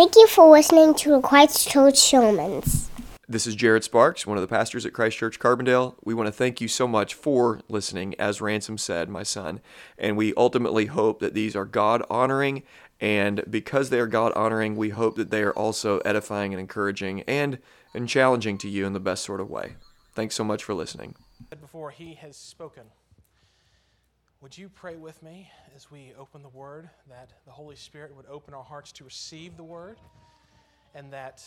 Thank you for listening to Christ Church Sermons. This is Jared Sparks, one of the pastors at Christ Church Carbondale. We want to thank you so much for listening, as Ransom said, my son. And we ultimately hope that these are God honoring. And because they are God honoring, we hope that they are also edifying and encouraging and, and challenging to you in the best sort of way. Thanks so much for listening. Before he has spoken, would you pray with me as we open the word that the Holy Spirit would open our hearts to receive the word and that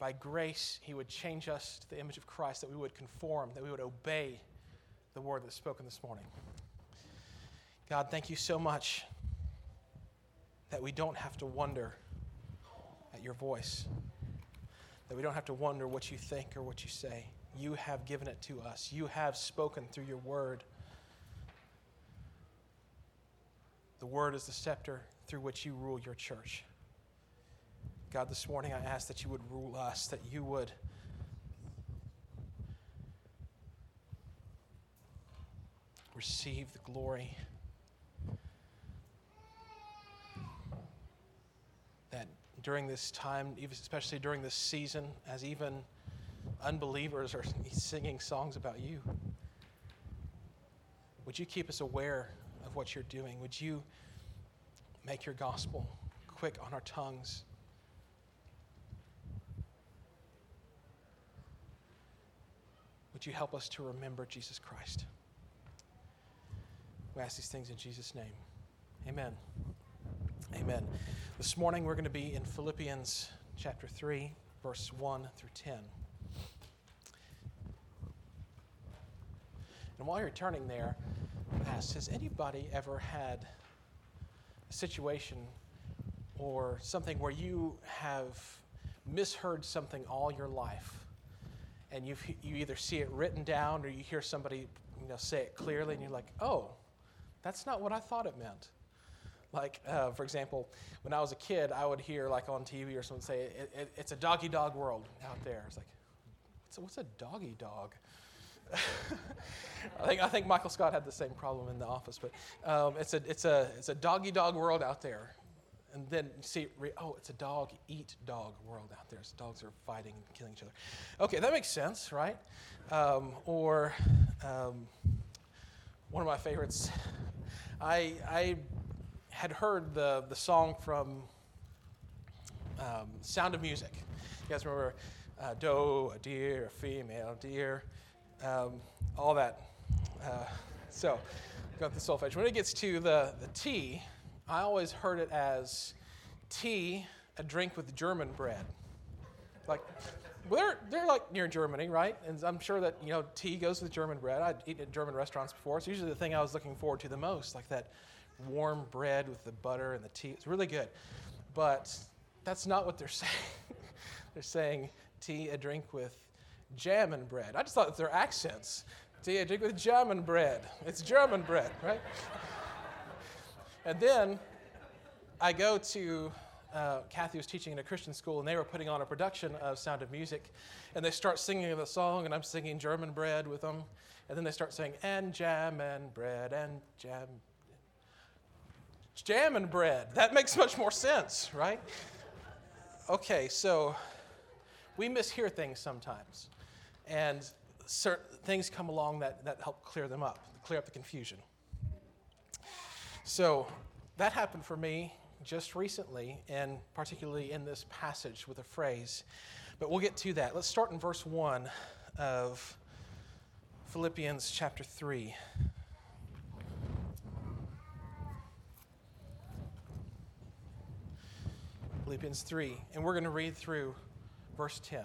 by grace, He would change us to the image of Christ, that we would conform, that we would obey the word that's spoken this morning. God, thank you so much that we don't have to wonder at your voice, that we don't have to wonder what you think or what you say. You have given it to us, you have spoken through your word. The word is the scepter through which you rule your church. God, this morning I ask that you would rule us, that you would receive the glory. That during this time, especially during this season, as even unbelievers are singing songs about you, would you keep us aware of what you're doing? Would you make your gospel quick on our tongues? Would you help us to remember Jesus Christ? We ask these things in Jesus' name. Amen. Amen. This morning we're going to be in Philippians chapter 3, verse 1 through 10. And while you're turning there, ask Has anybody ever had a situation or something where you have misheard something all your life? and you you either see it written down or you hear somebody you know say it clearly, and you're like, oh, that's not what I thought it meant. Like, uh, for example, when I was a kid, I would hear like on TV or someone say, it, it, "It's a doggy dog world out there." It's like, what's a, what's a doggy dog? I think I think Michael Scott had the same problem in the office, but um, it's a it's a it's a doggy dog world out there and then see, oh, it's a dog eat dog world out there. So dogs are fighting and killing each other. Okay, that makes sense, right? Um, or um, one of my favorites, I, I had heard the, the song from um, Sound of Music. You guys remember uh, doe, a deer, a female deer, um, all that. Uh, so, got the solfege. When it gets to the, the tea, I always heard it as tea, a drink with German bread. Like, they're, they're like near Germany, right? And I'm sure that, you know, tea goes with German bread. I'd eaten at German restaurants before. It's usually the thing I was looking forward to the most, like that warm bread with the butter and the tea. It's really good. But that's not what they're saying. they're saying tea, a drink with jam and bread. I just thought their accents. Tea, a drink with German bread. It's German bread, right? And then I go to, uh, Kathy was teaching in a Christian school, and they were putting on a production of Sound of Music. And they start singing the song, and I'm singing German bread with them. And then they start saying, and jam and bread and jam. Jam and bread. That makes much more sense, right? Okay, so we mishear things sometimes. And certain things come along that, that help clear them up, clear up the confusion. So that happened for me just recently, and particularly in this passage with a phrase. But we'll get to that. Let's start in verse 1 of Philippians chapter 3. Philippians 3, and we're going to read through verse 10.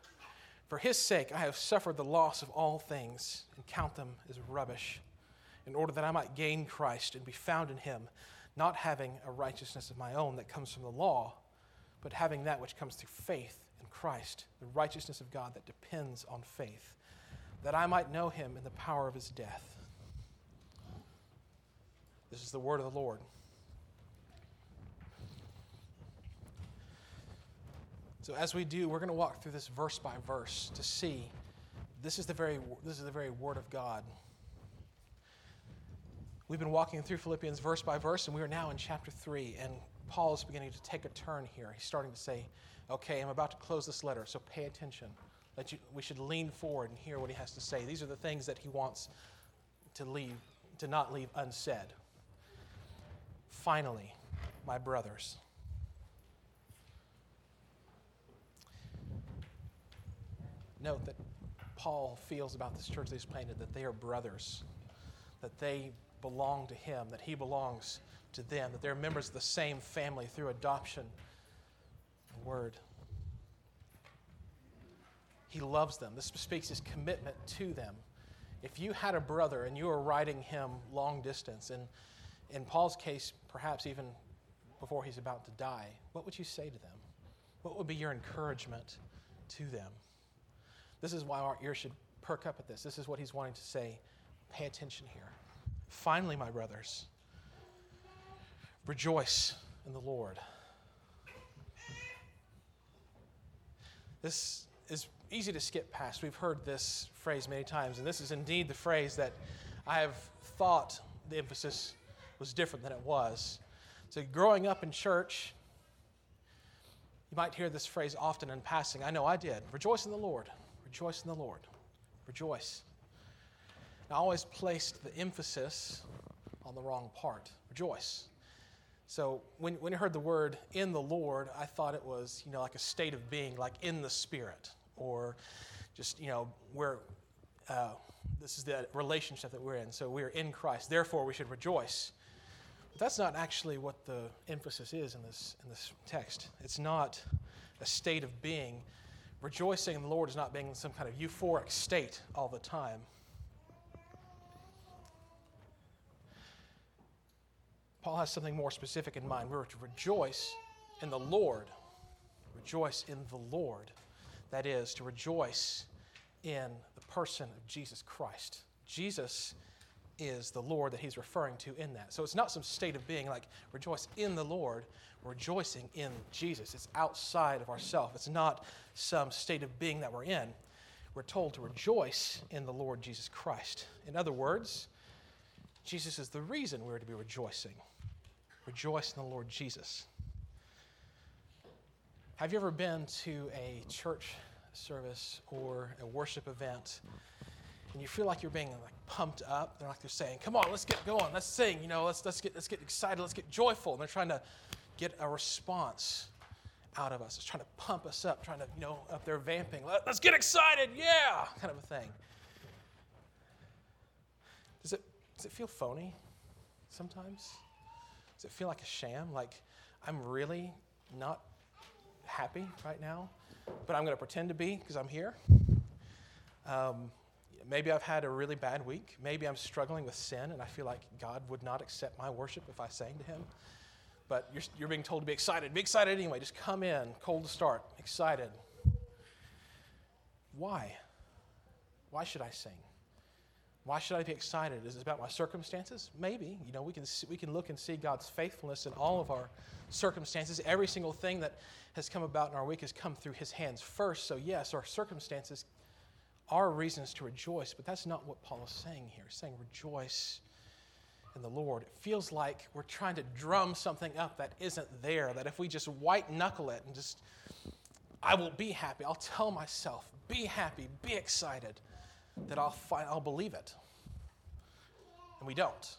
For his sake, I have suffered the loss of all things and count them as rubbish, in order that I might gain Christ and be found in him, not having a righteousness of my own that comes from the law, but having that which comes through faith in Christ, the righteousness of God that depends on faith, that I might know him in the power of his death. This is the word of the Lord. So as we do, we're going to walk through this verse by verse to see this is the very this is the very word of God. We've been walking through Philippians verse by verse, and we are now in chapter 3. And Paul is beginning to take a turn here. He's starting to say, Okay, I'm about to close this letter, so pay attention. That you, we should lean forward and hear what he has to say. These are the things that he wants to leave, to not leave unsaid. Finally, my brothers. Note that Paul feels about this church that he's planted that they are brothers, that they belong to him, that he belongs to them, that they're members of the same family through adoption and word. He loves them. This speaks his commitment to them. If you had a brother and you were writing him long distance, and in Paul's case, perhaps even before he's about to die, what would you say to them? What would be your encouragement to them? This is why our ears should perk up at this. This is what he's wanting to say. Pay attention here. Finally, my brothers, rejoice in the Lord. This is easy to skip past. We've heard this phrase many times, and this is indeed the phrase that I have thought the emphasis was different than it was. So, growing up in church, you might hear this phrase often in passing. I know I did. Rejoice in the Lord. Rejoice in the Lord. Rejoice. I always placed the emphasis on the wrong part. Rejoice. So when, when I heard the word in the Lord, I thought it was, you know, like a state of being, like in the Spirit, or just, you know, where uh, this is the relationship that we're in. So we're in Christ. Therefore, we should rejoice. But that's not actually what the emphasis is in this, in this text. It's not a state of being rejoicing in the Lord is not being in some kind of euphoric state all the time. Paul has something more specific in mind. We're to rejoice in the Lord. Rejoice in the Lord. That is, to rejoice in the person of Jesus Christ. Jesus is the Lord that he's referring to in that. So it's not some state of being like rejoice in the Lord, rejoicing in Jesus. It's outside of ourselves. It's not some state of being that we're in. We're told to rejoice in the Lord Jesus Christ. In other words, Jesus is the reason we're to be rejoicing. Rejoice in the Lord Jesus. Have you ever been to a church service or a worship event and you feel like you're being like pumped up. They're like they're saying, "Come on, let's get going, let's sing. You know, let's let's get let's get excited, let's get joyful." And they're trying to get a response out of us. It's trying to pump us up, trying to you know up there vamping. Let, let's get excited, yeah, kind of a thing. Does it does it feel phony sometimes? Does it feel like a sham? Like I'm really not happy right now, but I'm going to pretend to be because I'm here. Um, maybe I've had a really bad week. Maybe I'm struggling with sin and I feel like God would not accept my worship if I sang to Him. But you're, you're being told to be excited. Be excited anyway. Just come in, cold to start, excited. Why? Why should I sing? Why should I be excited? Is it about my circumstances? Maybe. You know, we can, see, we can look and see God's faithfulness in all of our circumstances. Every single thing that has come about in our week has come through His hands first. So, yes, our circumstances are reasons to rejoice, but that's not what Paul is saying here. He's saying rejoice in the Lord. It feels like we're trying to drum something up that isn't there, that if we just white knuckle it and just, I will be happy, I'll tell myself, be happy, be excited, that I'll, find, I'll believe it. And we don't,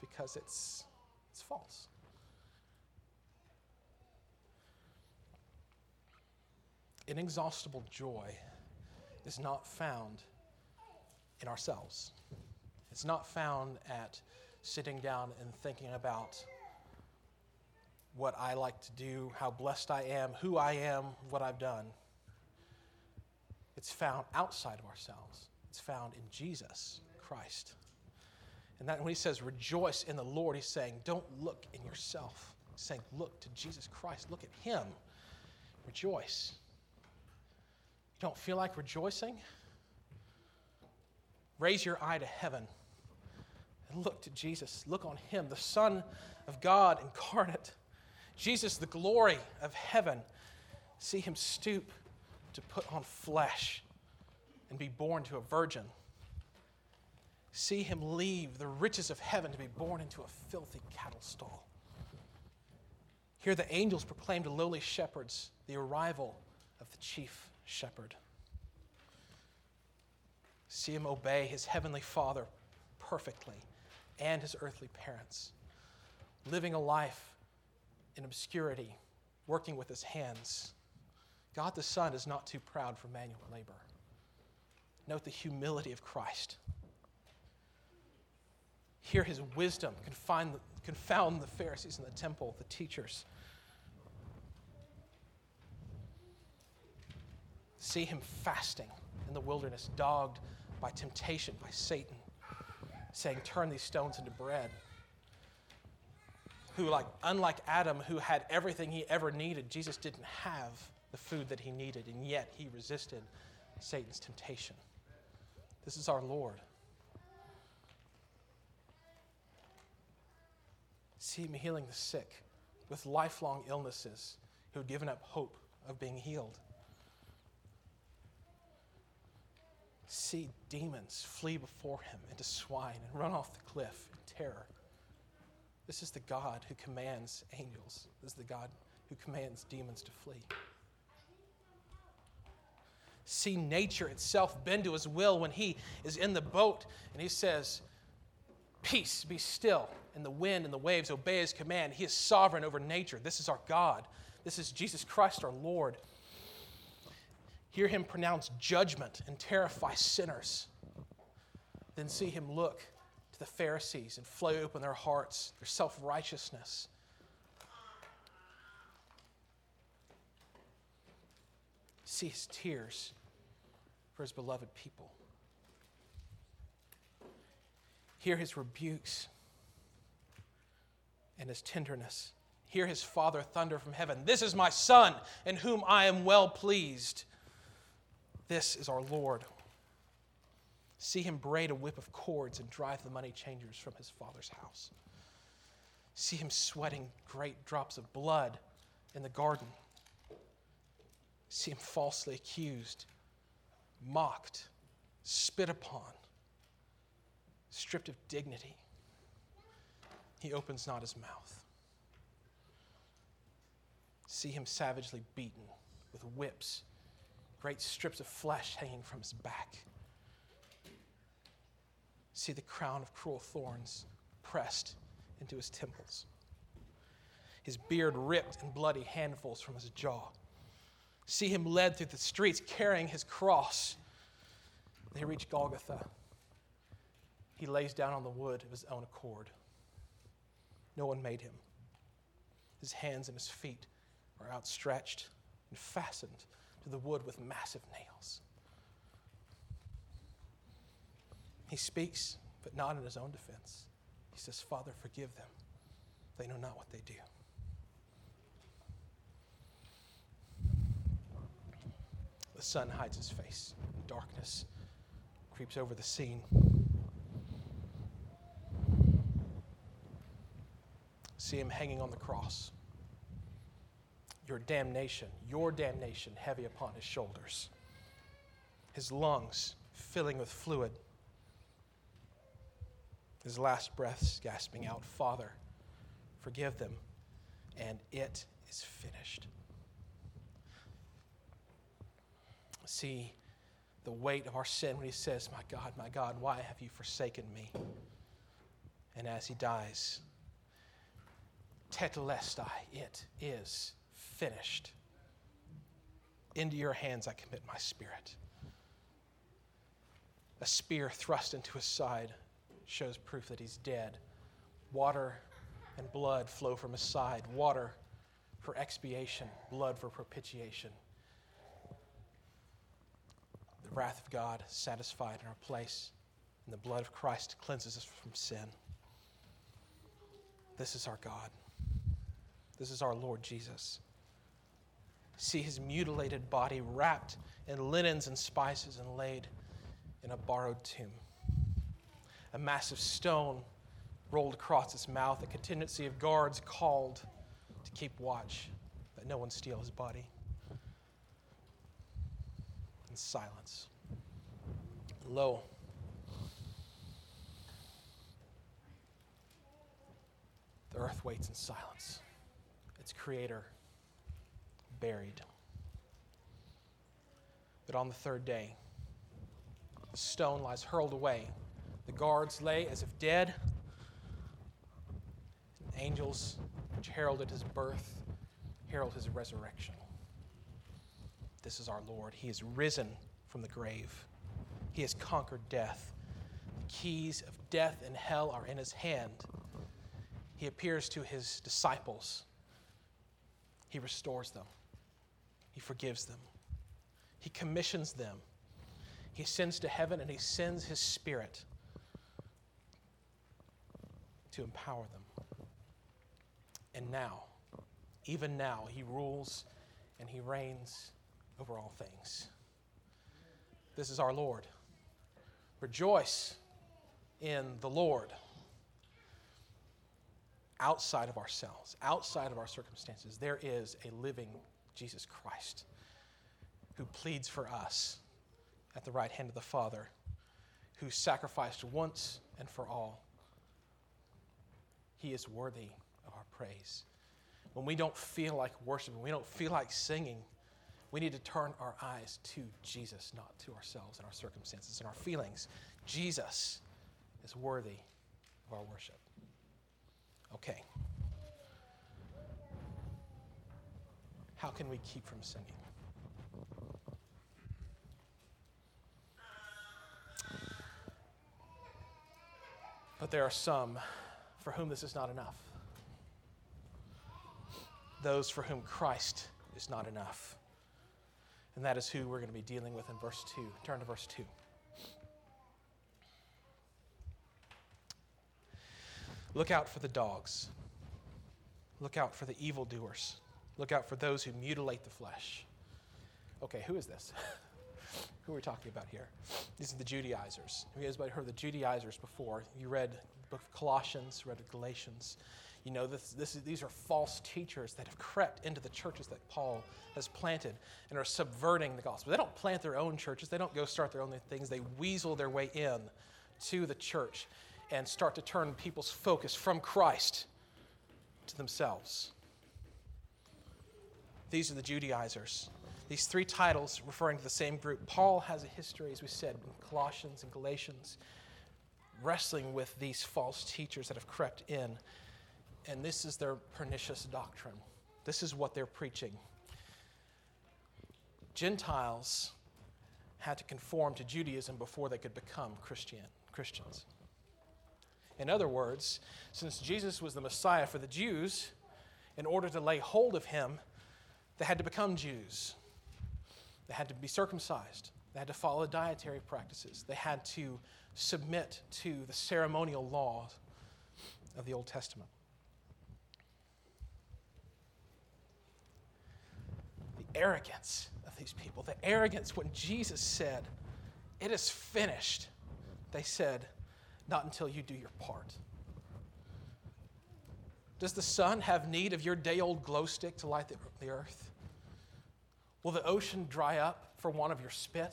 because it's, it's false. Inexhaustible joy is not found in ourselves. It's not found at sitting down and thinking about what I like to do, how blessed I am, who I am, what I've done. It's found outside of ourselves. It's found in Jesus Christ. And that when he says rejoice in the Lord, he's saying don't look in yourself. He's saying look to Jesus Christ. Look at him. Rejoice. You don't feel like rejoicing? Raise your eye to heaven and look to Jesus. Look on him, the Son of God incarnate. Jesus, the glory of heaven. See him stoop to put on flesh and be born to a virgin. See him leave the riches of heaven to be born into a filthy cattle stall. Hear the angels proclaim to lowly shepherds the arrival of the chief shepherd. See him obey his heavenly Father perfectly and his earthly parents, living a life in obscurity, working with his hands. God the Son is not too proud for manual labor. Note the humility of Christ. Hear his wisdom confound the, confound the Pharisees in the temple, the teachers. See him fasting in the wilderness, dogged by temptation, by Satan, saying, Turn these stones into bread. Who, like, unlike Adam, who had everything he ever needed, Jesus didn't have the food that he needed, and yet he resisted Satan's temptation. This is our Lord. See him healing the sick with lifelong illnesses who had given up hope of being healed. See demons flee before him into swine and run off the cliff in terror. This is the God who commands angels. This is the God who commands demons to flee. See nature itself bend to his will when he is in the boat and he says, Peace, be still. And the wind and the waves obey his command. He is sovereign over nature. This is our God. This is Jesus Christ, our Lord. Hear him pronounce judgment and terrify sinners. Then see him look to the Pharisees and flay open their hearts, their self righteousness. See his tears for his beloved people. Hear his rebukes and his tenderness. Hear his Father thunder from heaven This is my Son, in whom I am well pleased. This is our Lord. See him braid a whip of cords and drive the money changers from his father's house. See him sweating great drops of blood in the garden. See him falsely accused, mocked, spit upon, stripped of dignity. He opens not his mouth. See him savagely beaten with whips great strips of flesh hanging from his back. See the crown of cruel thorns pressed into his temples, his beard ripped in bloody handfuls from his jaw. See him led through the streets carrying his cross. They reach Golgotha. He lays down on the wood of his own accord. No one made him. His hands and his feet are outstretched and fastened the wood with massive nails. He speaks, but not in his own defense. He says, Father, forgive them. They know not what they do. The sun hides his face. Darkness creeps over the scene. See him hanging on the cross your damnation, your damnation heavy upon his shoulders. His lungs filling with fluid. His last breaths gasping out, Father, forgive them, and it is finished. See the weight of our sin when he says, My God, my God, why have you forsaken me? And as he dies, tetelestai, it is finished. Into your hands I commit my spirit. A spear thrust into his side shows proof that he's dead. Water and blood flow from his side. Water for expiation, blood for propitiation. The wrath of God satisfied in our place, and the blood of Christ cleanses us from sin. This is our God. This is our Lord Jesus. See his mutilated body wrapped in linens and spices and laid in a borrowed tomb. A massive stone rolled across its mouth, a contingency of guards called to keep watch that no one steal his body. In silence. Lo, the earth waits in silence, its creator buried. But on the third day, the stone lies hurled away. The guards lay as if dead. Angels, which heralded his birth, herald his resurrection. This is our Lord. He is risen from the grave. He has conquered death. The keys of death and hell are in his hand. He appears to his disciples. He restores them. He forgives them. He commissions them. He sends to heaven and he sends his spirit to empower them. And now, even now, he rules and he reigns over all things. This is our Lord. Rejoice in the Lord outside of ourselves, outside of our circumstances. There is a living Jesus Christ who pleads for us at the right hand of the Father, who sacrificed once and for all. He is worthy of our praise. When we don't feel like worshiping, we don't feel like singing, we need to turn our eyes to Jesus, not to ourselves and our circumstances and our feelings. Jesus is worthy of our worship. Okay. How can we keep from singing? But there are some for whom this is not enough. Those for whom Christ is not enough. And that is who we're going to be dealing with in verse 2. Turn to verse 2. Look out for the dogs. Look out for the evildoers. Look out for those who mutilate the flesh. Okay, who is this? who are we talking about here? These are the Judaizers. Have you guys heard of the Judaizers before? You read the book of Colossians, read Galatians. You know, this, this, these are false teachers that have crept into the churches that Paul has planted and are subverting the gospel. They don't plant their own churches, they don't go start their own things. They weasel their way in to the church and start to turn people's focus from Christ to themselves. These are the Judaizers. These three titles referring to the same group. Paul has a history, as we said, in Colossians and Galatians, wrestling with these false teachers that have crept in. And this is their pernicious doctrine. This is what they're preaching. Gentiles had to conform to Judaism before they could become Christian, Christians. In other words, since Jesus was the Messiah for the Jews, in order to lay hold of him, they had to become Jews. They had to be circumcised. They had to follow dietary practices. They had to submit to the ceremonial laws of the Old Testament. The arrogance of these people, the arrogance when Jesus said, It is finished, they said, Not until you do your part. Does the sun have need of your day old glow stick to light the, the earth? Will the ocean dry up for want of your spit?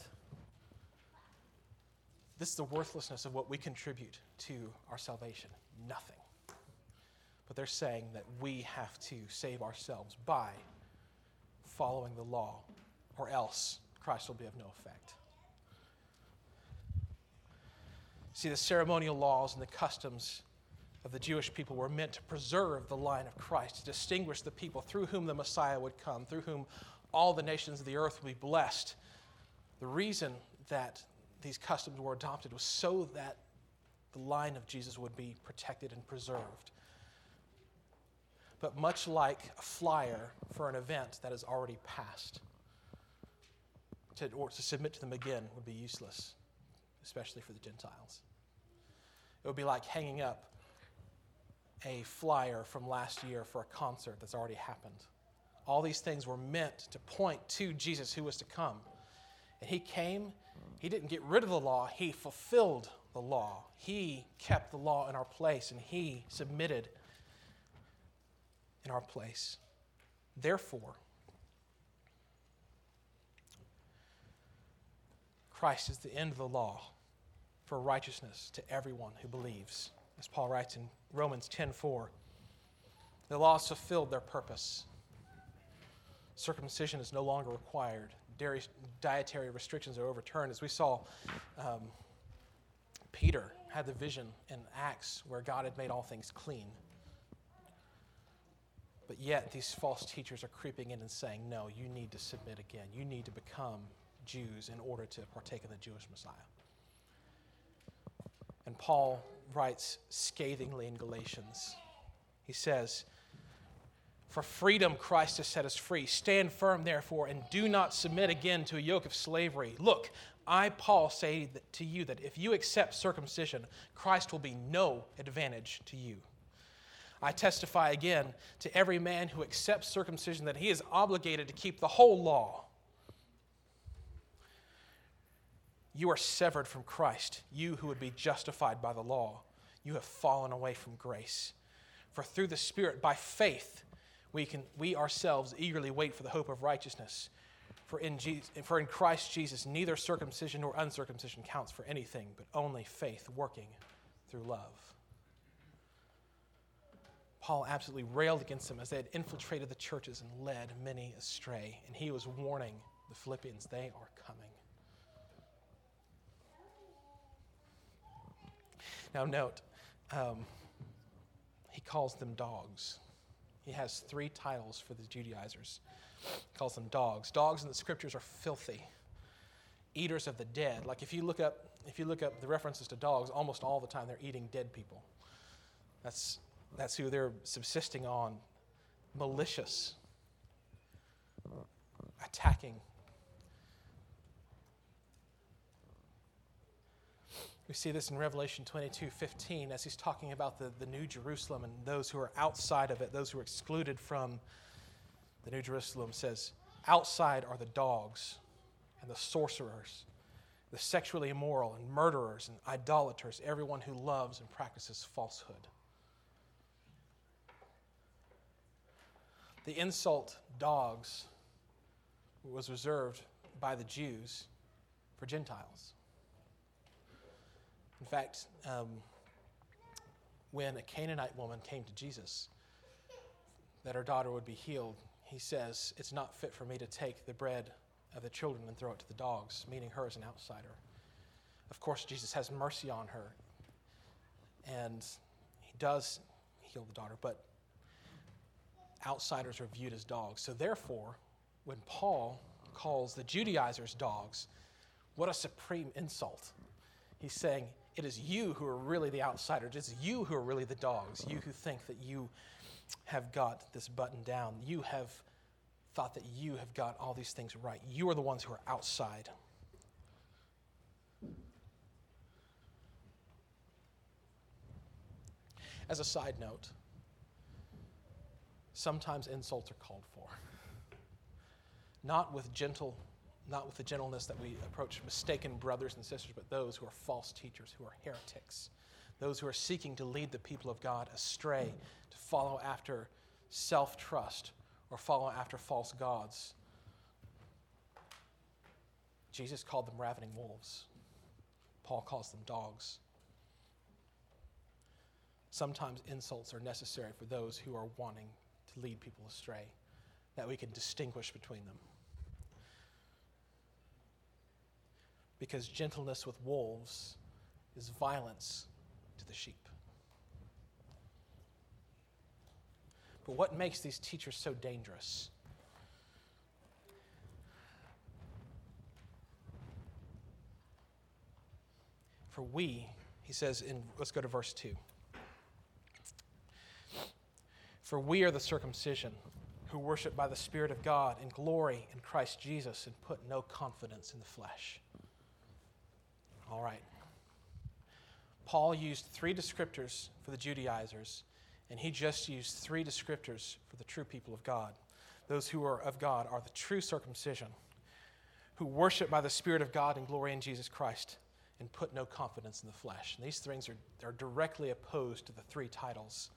This is the worthlessness of what we contribute to our salvation nothing. But they're saying that we have to save ourselves by following the law, or else Christ will be of no effect. See, the ceremonial laws and the customs of the Jewish people were meant to preserve the line of Christ, to distinguish the people through whom the Messiah would come, through whom all the nations of the earth will be blessed. The reason that these customs were adopted was so that the line of Jesus would be protected and preserved. But much like a flyer for an event that has already passed, to, or to submit to them again would be useless, especially for the Gentiles. It would be like hanging up a flyer from last year for a concert that's already happened. All these things were meant to point to Jesus who was to come. And he came, he didn't get rid of the law, he fulfilled the law. He kept the law in our place, and he submitted in our place. Therefore, Christ is the end of the law for righteousness to everyone who believes. As Paul writes in Romans 10:4, the law has fulfilled their purpose. Circumcision is no longer required. Dairy, Dietary restrictions are overturned. As we saw, um, Peter had the vision in Acts where God had made all things clean. But yet, these false teachers are creeping in and saying, no, you need to submit again. You need to become Jews in order to partake in the Jewish Messiah. And Paul writes scathingly in Galatians. He says, For freedom Christ has set us free. Stand firm, therefore, and do not submit again to a yoke of slavery. Look, I, Paul, say to you that if you accept circumcision, Christ will be no advantage to you. I testify again to every man who accepts circumcision that he is obligated to keep the whole law. You are severed from Christ, you who would be justified by the law. You have fallen away from grace. For through the Spirit, by faith, we, can, we ourselves eagerly wait for the hope of righteousness. For in, Jesus, for in Christ Jesus, neither circumcision nor uncircumcision counts for anything, but only faith working through love. Paul absolutely railed against them as they had infiltrated the churches and led many astray. And he was warning the Philippians, they are coming. Now, note, um, he calls them dogs. He has three titles for the Judaizers. He calls them dogs. Dogs in the scriptures are filthy, eaters of the dead. Like if you look up, if you look up the references to dogs, almost all the time they're eating dead people. That's that's who they're subsisting on. Malicious, attacking We see this in Revelation 22 15 as he's talking about the, the New Jerusalem and those who are outside of it, those who are excluded from the New Jerusalem, says, Outside are the dogs and the sorcerers, the sexually immoral and murderers and idolaters, everyone who loves and practices falsehood. The insult dogs was reserved by the Jews for Gentiles. In fact, um, when a Canaanite woman came to Jesus, that her daughter would be healed, he says, It's not fit for me to take the bread of the children and throw it to the dogs, meaning her as an outsider. Of course, Jesus has mercy on her, and he does heal the daughter, but outsiders are viewed as dogs. So, therefore, when Paul calls the Judaizers dogs, what a supreme insult. He's saying, it is you who are really the outsiders. It's you who are really the dogs. You who think that you have got this button down. You have thought that you have got all these things right. You are the ones who are outside. As a side note, sometimes insults are called for. Not with gentle not with the gentleness that we approach mistaken brothers and sisters, but those who are false teachers, who are heretics, those who are seeking to lead the people of God astray, to follow after self trust or follow after false gods. Jesus called them ravening wolves. Paul calls them dogs. Sometimes insults are necessary for those who are wanting to lead people astray, that we can distinguish between them. Because gentleness with wolves is violence to the sheep. But what makes these teachers so dangerous? For we, he says in, let's go to verse 2. For we are the circumcision who worship by the Spirit of God in glory in Christ Jesus and put no confidence in the flesh. All right. Paul used three descriptors for the Judaizers, and he just used three descriptors for the true people of God. Those who are of God are the true circumcision, who worship by the Spirit of God and glory in Jesus Christ and put no confidence in the flesh. And these things are, are directly opposed to the three titles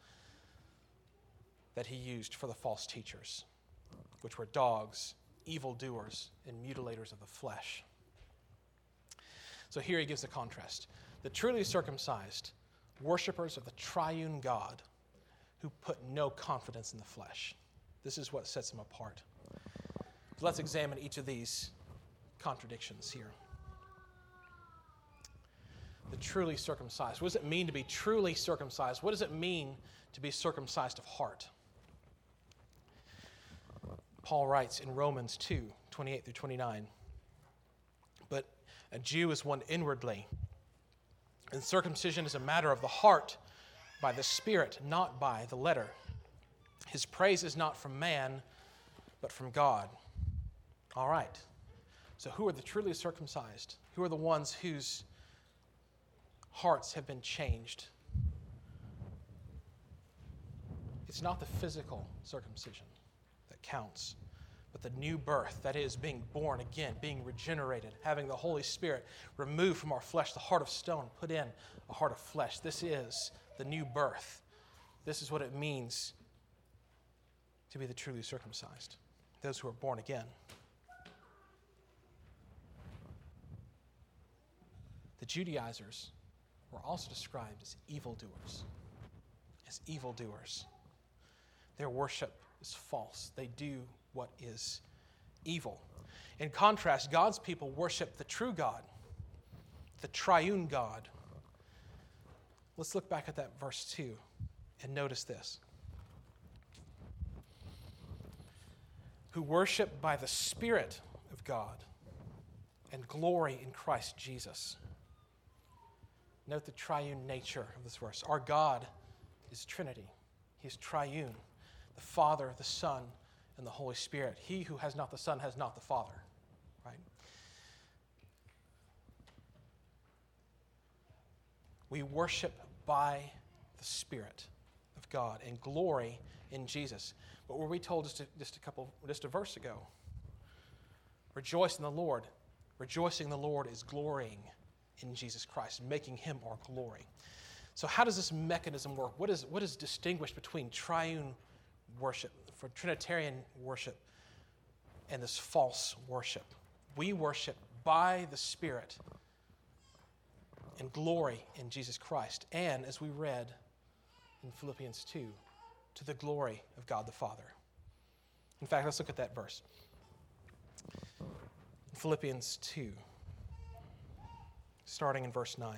that he used for the false teachers, which were dogs, evildoers, and mutilators of the flesh. So here he gives the contrast. The truly circumcised, worshippers of the triune God, who put no confidence in the flesh. This is what sets them apart. Let's examine each of these contradictions here. The truly circumcised. What does it mean to be truly circumcised? What does it mean to be circumcised of heart? Paul writes in Romans 2 28 through 29. A Jew is one inwardly, and circumcision is a matter of the heart by the Spirit, not by the letter. His praise is not from man, but from God. All right. So, who are the truly circumcised? Who are the ones whose hearts have been changed? It's not the physical circumcision that counts, but the new birth, that is, being born again, being regenerated, having the Holy Spirit removed from our flesh the heart of stone, put in a heart of flesh. This is the new birth. This is what it means to be the truly circumcised, those who are born again. The Judaizers were also described as evildoers. As evildoers. Their worship is false. They do what is evil. In contrast, God's people worship the true God, the triune God. Let's look back at that verse 2 and notice this. Who worship by the Spirit of God and glory in Christ Jesus. Note the triune nature of this verse. Our God is Trinity, He is triune the Father, the Son, and the Holy Spirit. He who has not the Son has not the Father, right? We worship by the Spirit of God and glory in Jesus. But were we told just a, just a couple, just a verse ago? Rejoice in the Lord. Rejoicing in the Lord is glorying in Jesus Christ, making him our glory. So, how does this mechanism work? What is, what is distinguished between triune worship, for Trinitarian worship, and this false worship? We worship by the Spirit and glory in Jesus Christ. And as we read in Philippians 2, to the glory of God the Father. In fact, let's look at that verse. Philippians 2 starting in verse 9.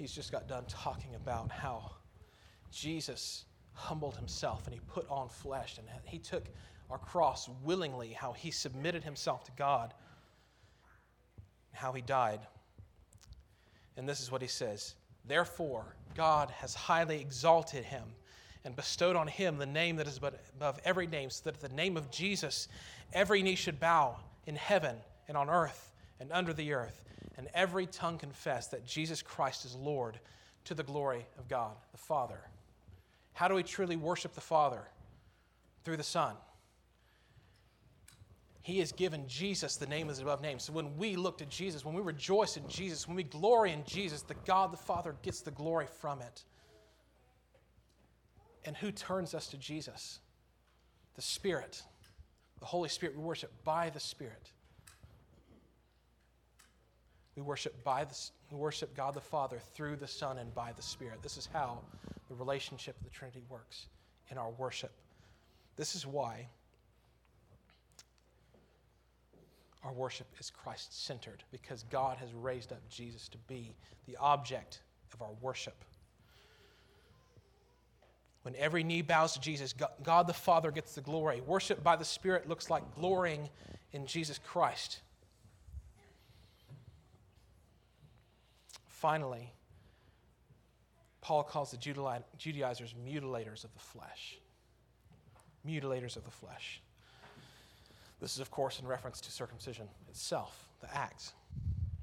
He's just got done talking about how Jesus humbled himself and he put on flesh and he took our cross willingly, how he submitted himself to God, how he died. And this is what he says Therefore, God has highly exalted him and bestowed on him the name that is above every name, so that at the name of Jesus every knee should bow in heaven and on earth and under the earth, and every tongue confess that Jesus Christ is Lord to the glory of God the Father. How do we truly worship the Father? Through the Son. He has given Jesus the name that is above names. So when we look to Jesus, when we rejoice in Jesus, when we glory in Jesus, the God the Father gets the glory from it. And who turns us to Jesus? The Spirit. The Holy Spirit. We worship by the Spirit. We worship by the we worship God the Father through the Son and by the Spirit. This is how the relationship of the Trinity works in our worship. This is why our worship is Christ centered because God has raised up Jesus to be the object of our worship. When every knee bows to Jesus, God the Father gets the glory. Worship by the Spirit looks like glorying in Jesus Christ. Finally, Paul calls the Judaizers mutilators of the flesh. Mutilators of the flesh. This is, of course, in reference to circumcision itself, the act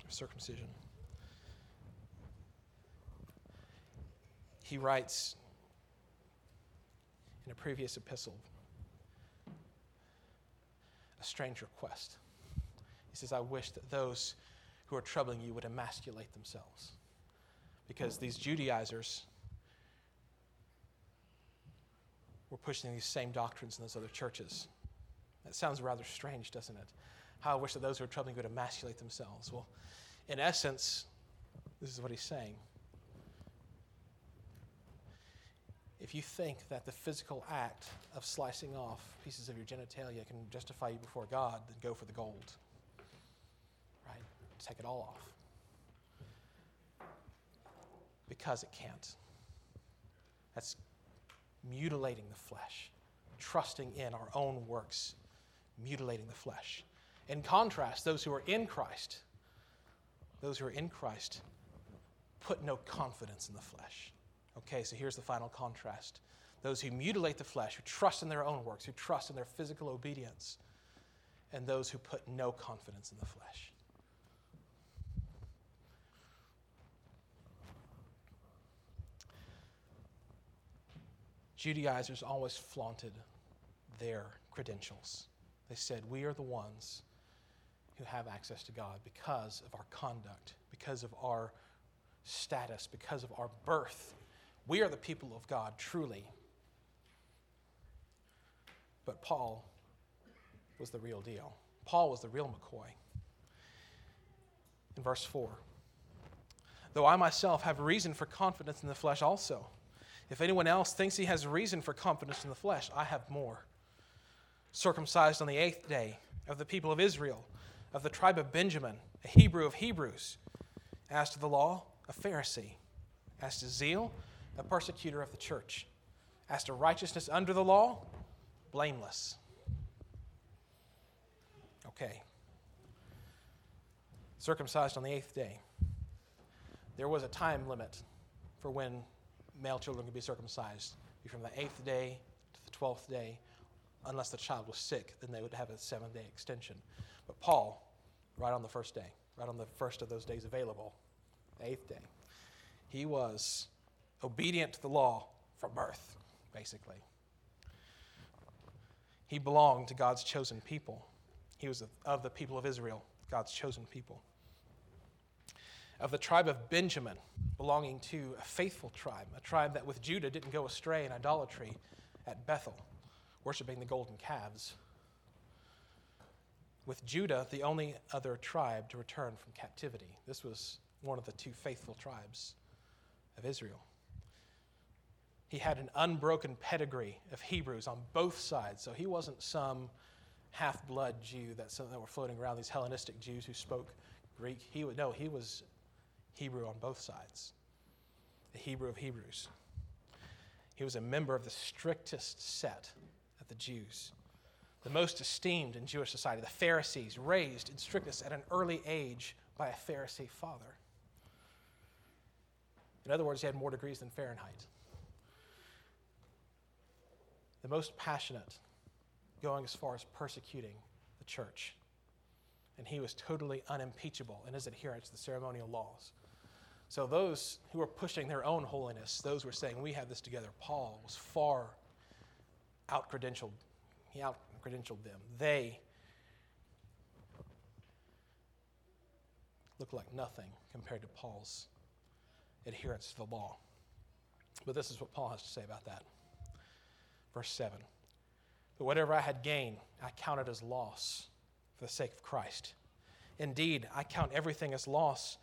of circumcision. He writes in a previous epistle a strange request. He says, I wish that those who are troubling you would emasculate themselves. Because these Judaizers were pushing these same doctrines in those other churches. That sounds rather strange, doesn't it? How I wish that those who are troubling you would emasculate themselves. Well, in essence, this is what he's saying. If you think that the physical act of slicing off pieces of your genitalia can justify you before God, then go for the gold. Take it all off. Because it can't. That's mutilating the flesh, trusting in our own works, mutilating the flesh. In contrast, those who are in Christ, those who are in Christ, put no confidence in the flesh. Okay, so here's the final contrast. Those who mutilate the flesh, who trust in their own works, who trust in their physical obedience, and those who put no confidence in the flesh. Judaizers always flaunted their credentials. They said, We are the ones who have access to God because of our conduct, because of our status, because of our birth we are the people of God, truly. But Paul was the real deal. Paul was the real McCoy. In verse 4 Though I myself have reason for confidence in the flesh also, if anyone else thinks he has reason for confidence in the flesh, I have more. Circumcised on the eighth day of the people of Israel, of the tribe of Benjamin, a Hebrew of Hebrews. As to the law, a Pharisee. As to zeal, a persecutor of the church. As to righteousness under the law, blameless. Okay. Circumcised on the eighth day. There was a time limit for when male children could be circumcised. From the eighth day to the twelfth day. Unless the child was sick, then they would have a seven day extension. But Paul, right on the first day, right on the first of those days available, the eighth day, he was obedient to the law from birth, basically. He belonged to God's chosen people. He was of the people of Israel, God's chosen people. Of the tribe of Benjamin, belonging to a faithful tribe, a tribe that with Judah didn't go astray in idolatry at Bethel, worshiping the golden calves. With Judah, the only other tribe to return from captivity. This was one of the two faithful tribes of Israel. He had an unbroken pedigree of Hebrews on both sides. So he wasn't some half blood Jew that, that were floating around, these Hellenistic Jews who spoke Greek. He would, no, he was Hebrew on both sides, the Hebrew of Hebrews. He was a member of the strictest set of the Jews, the most esteemed in Jewish society, the Pharisees, raised in strictness at an early age by a Pharisee father. In other words, he had more degrees than Fahrenheit the most passionate, going as far as persecuting the church. And he was totally unimpeachable in his adherence to the ceremonial laws. So, those who were pushing their own holiness, those who were saying, We have this together, Paul was far out credentialed. He out credentialed them. They looked like nothing compared to Paul's adherence to the law. But this is what Paul has to say about that. Verse 7 But whatever I had gained, I counted as loss for the sake of Christ. Indeed, I count everything as loss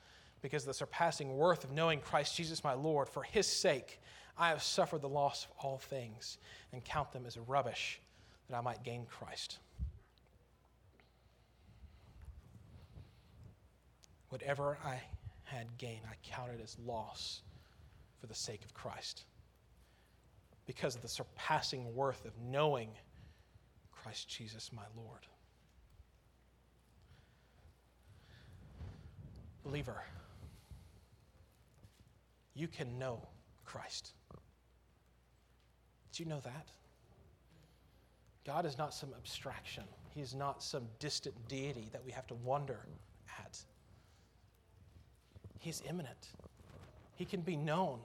because of the surpassing worth of knowing Christ Jesus my Lord. For his sake, I have suffered the loss of all things and count them as rubbish that I might gain Christ. Whatever I had gained, I counted as loss for the sake of Christ. because of the surpassing worth of knowing Christ Jesus, my Lord. Believer, you can know Christ. Did you know that? God is not some abstraction. He is not some distant deity that we have to wonder at. He is immanent. He can be known.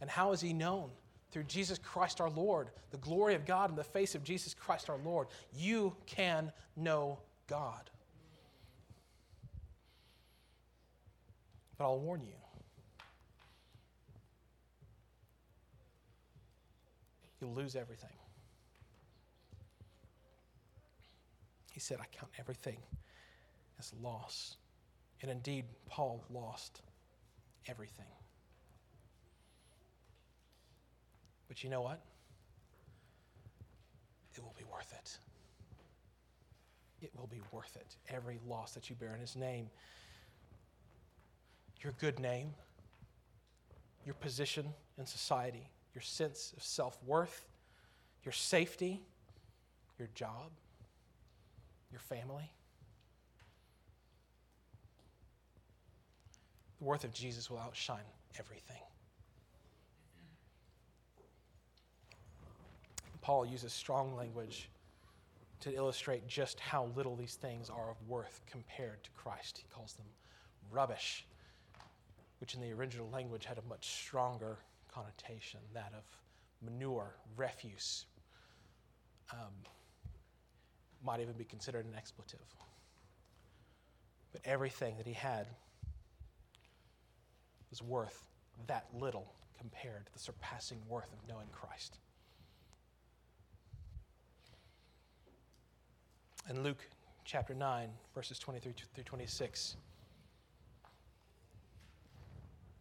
And how is he known? Through Jesus Christ our Lord, the glory of God in the face of Jesus Christ our Lord. You can know God. But I'll warn you you'll lose everything. He said, I count everything as loss. And indeed, Paul lost everything. But you know what? It will be worth it. It will be worth it. Every loss that you bear in his name. Your good name, your position in society, your sense of self worth, your safety, your job, your family. The worth of Jesus will outshine everything. Paul uses strong language to illustrate just how little these things are of worth compared to Christ. He calls them rubbish, which in the original language had a much stronger connotation that of manure, refuse. Um, might even be considered an expletive. But everything that he had was worth that little compared to the surpassing worth of knowing Christ. In Luke chapter 9, verses 23 through 26,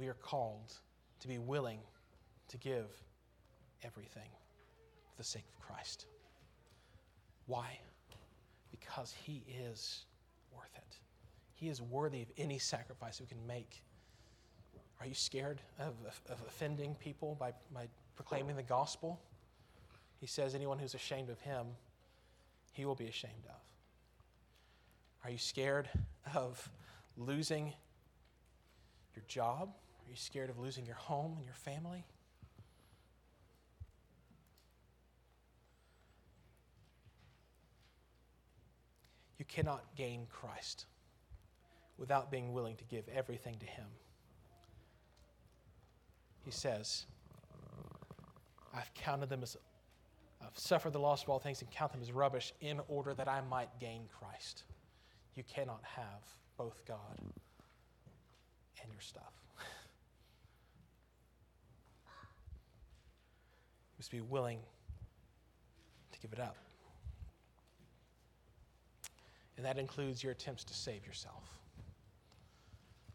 We are called to be willing to give everything for the sake of Christ. Why? Because he is worth it. He is worthy of any sacrifice we can make. Are you scared of, of offending people by, by proclaiming the gospel? He says, anyone who's ashamed of him, he will be ashamed of. Are you scared of losing your job? Are you scared of losing your home and your family? You cannot gain Christ without being willing to give everything to Him. He says, I've counted them as, I've suffered the loss of all things and count them as rubbish in order that I might gain Christ. You cannot have both God and your stuff. you must be willing to give it up. And that includes your attempts to save yourself.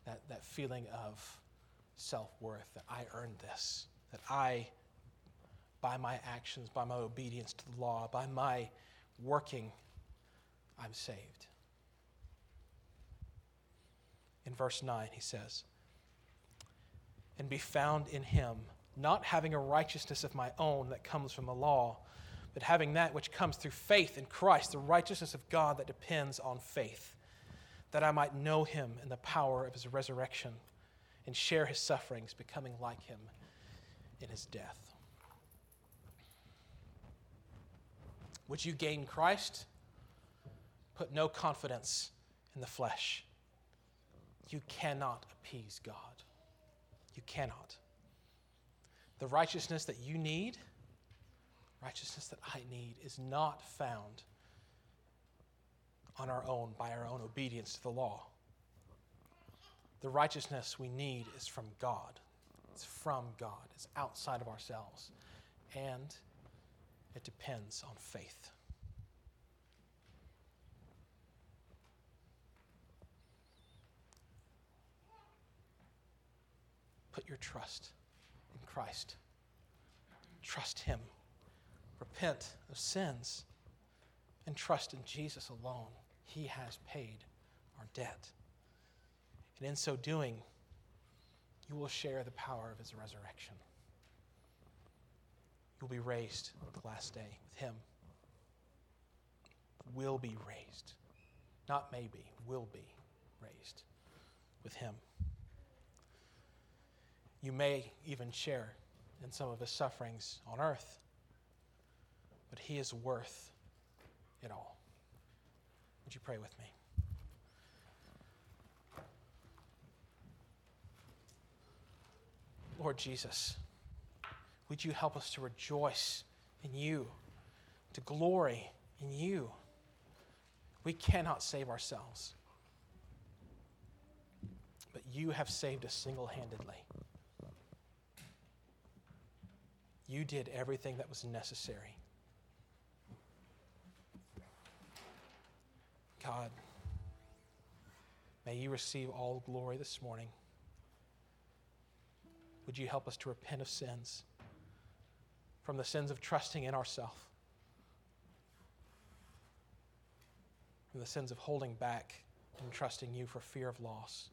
That, that feeling of self worth, that I earned this, that I, by my actions, by my obedience to the law, by my working, I'm saved. In verse 9, he says, And be found in him, not having a righteousness of my own that comes from the law but having that which comes through faith in Christ, the righteousness of God that depends on faith, that I might know him in the power of his resurrection and share his sufferings, becoming like him in his death. Would you gain Christ? Put no confidence in the flesh. You cannot appease God. You cannot. The righteousness that you need righteousness that I need is not found on our own by our own obedience to the law. The righteousness we need is from God. It's from God, it's outside of ourselves. and it depends on faith. Put your trust Christ. Trust Him. Repent of sins and trust in Jesus alone. He has paid our debt. And in so doing, you will share the power of His resurrection. You'll be raised the last day with Him. Will be raised. Not maybe, will be raised with Him. You may even share in some of His sufferings on earth, but He is worth it all. Would you pray with me? Lord Jesus, would you help us to rejoice in you, to glory in you? We cannot save ourselves, but you have saved us single handedly. You did everything that was necessary. God, may you receive all glory this morning. Would you help us to repent of sins, from the sins of trusting in ourselves, from the sins of holding back and trusting you for fear of loss.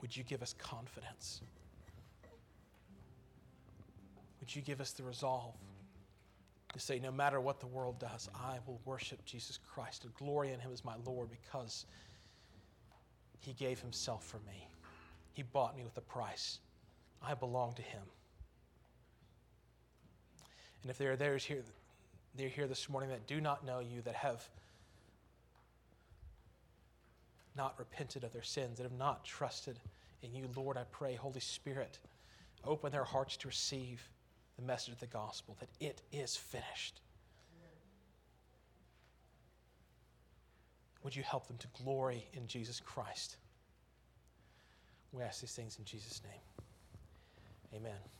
Would you give us confidence? Would you give us the resolve to say, no matter what the world does, I will worship Jesus Christ and glory in Him as my Lord because He gave Himself for me? He bought me with a price. I belong to Him. And if there are those here, they're here this morning that do not know you, that have not repented of their sins, that have not trusted in you, Lord, I pray, Holy Spirit, open their hearts to receive the message of the gospel that it is finished. Would you help them to glory in Jesus Christ? We ask these things in Jesus' name. Amen.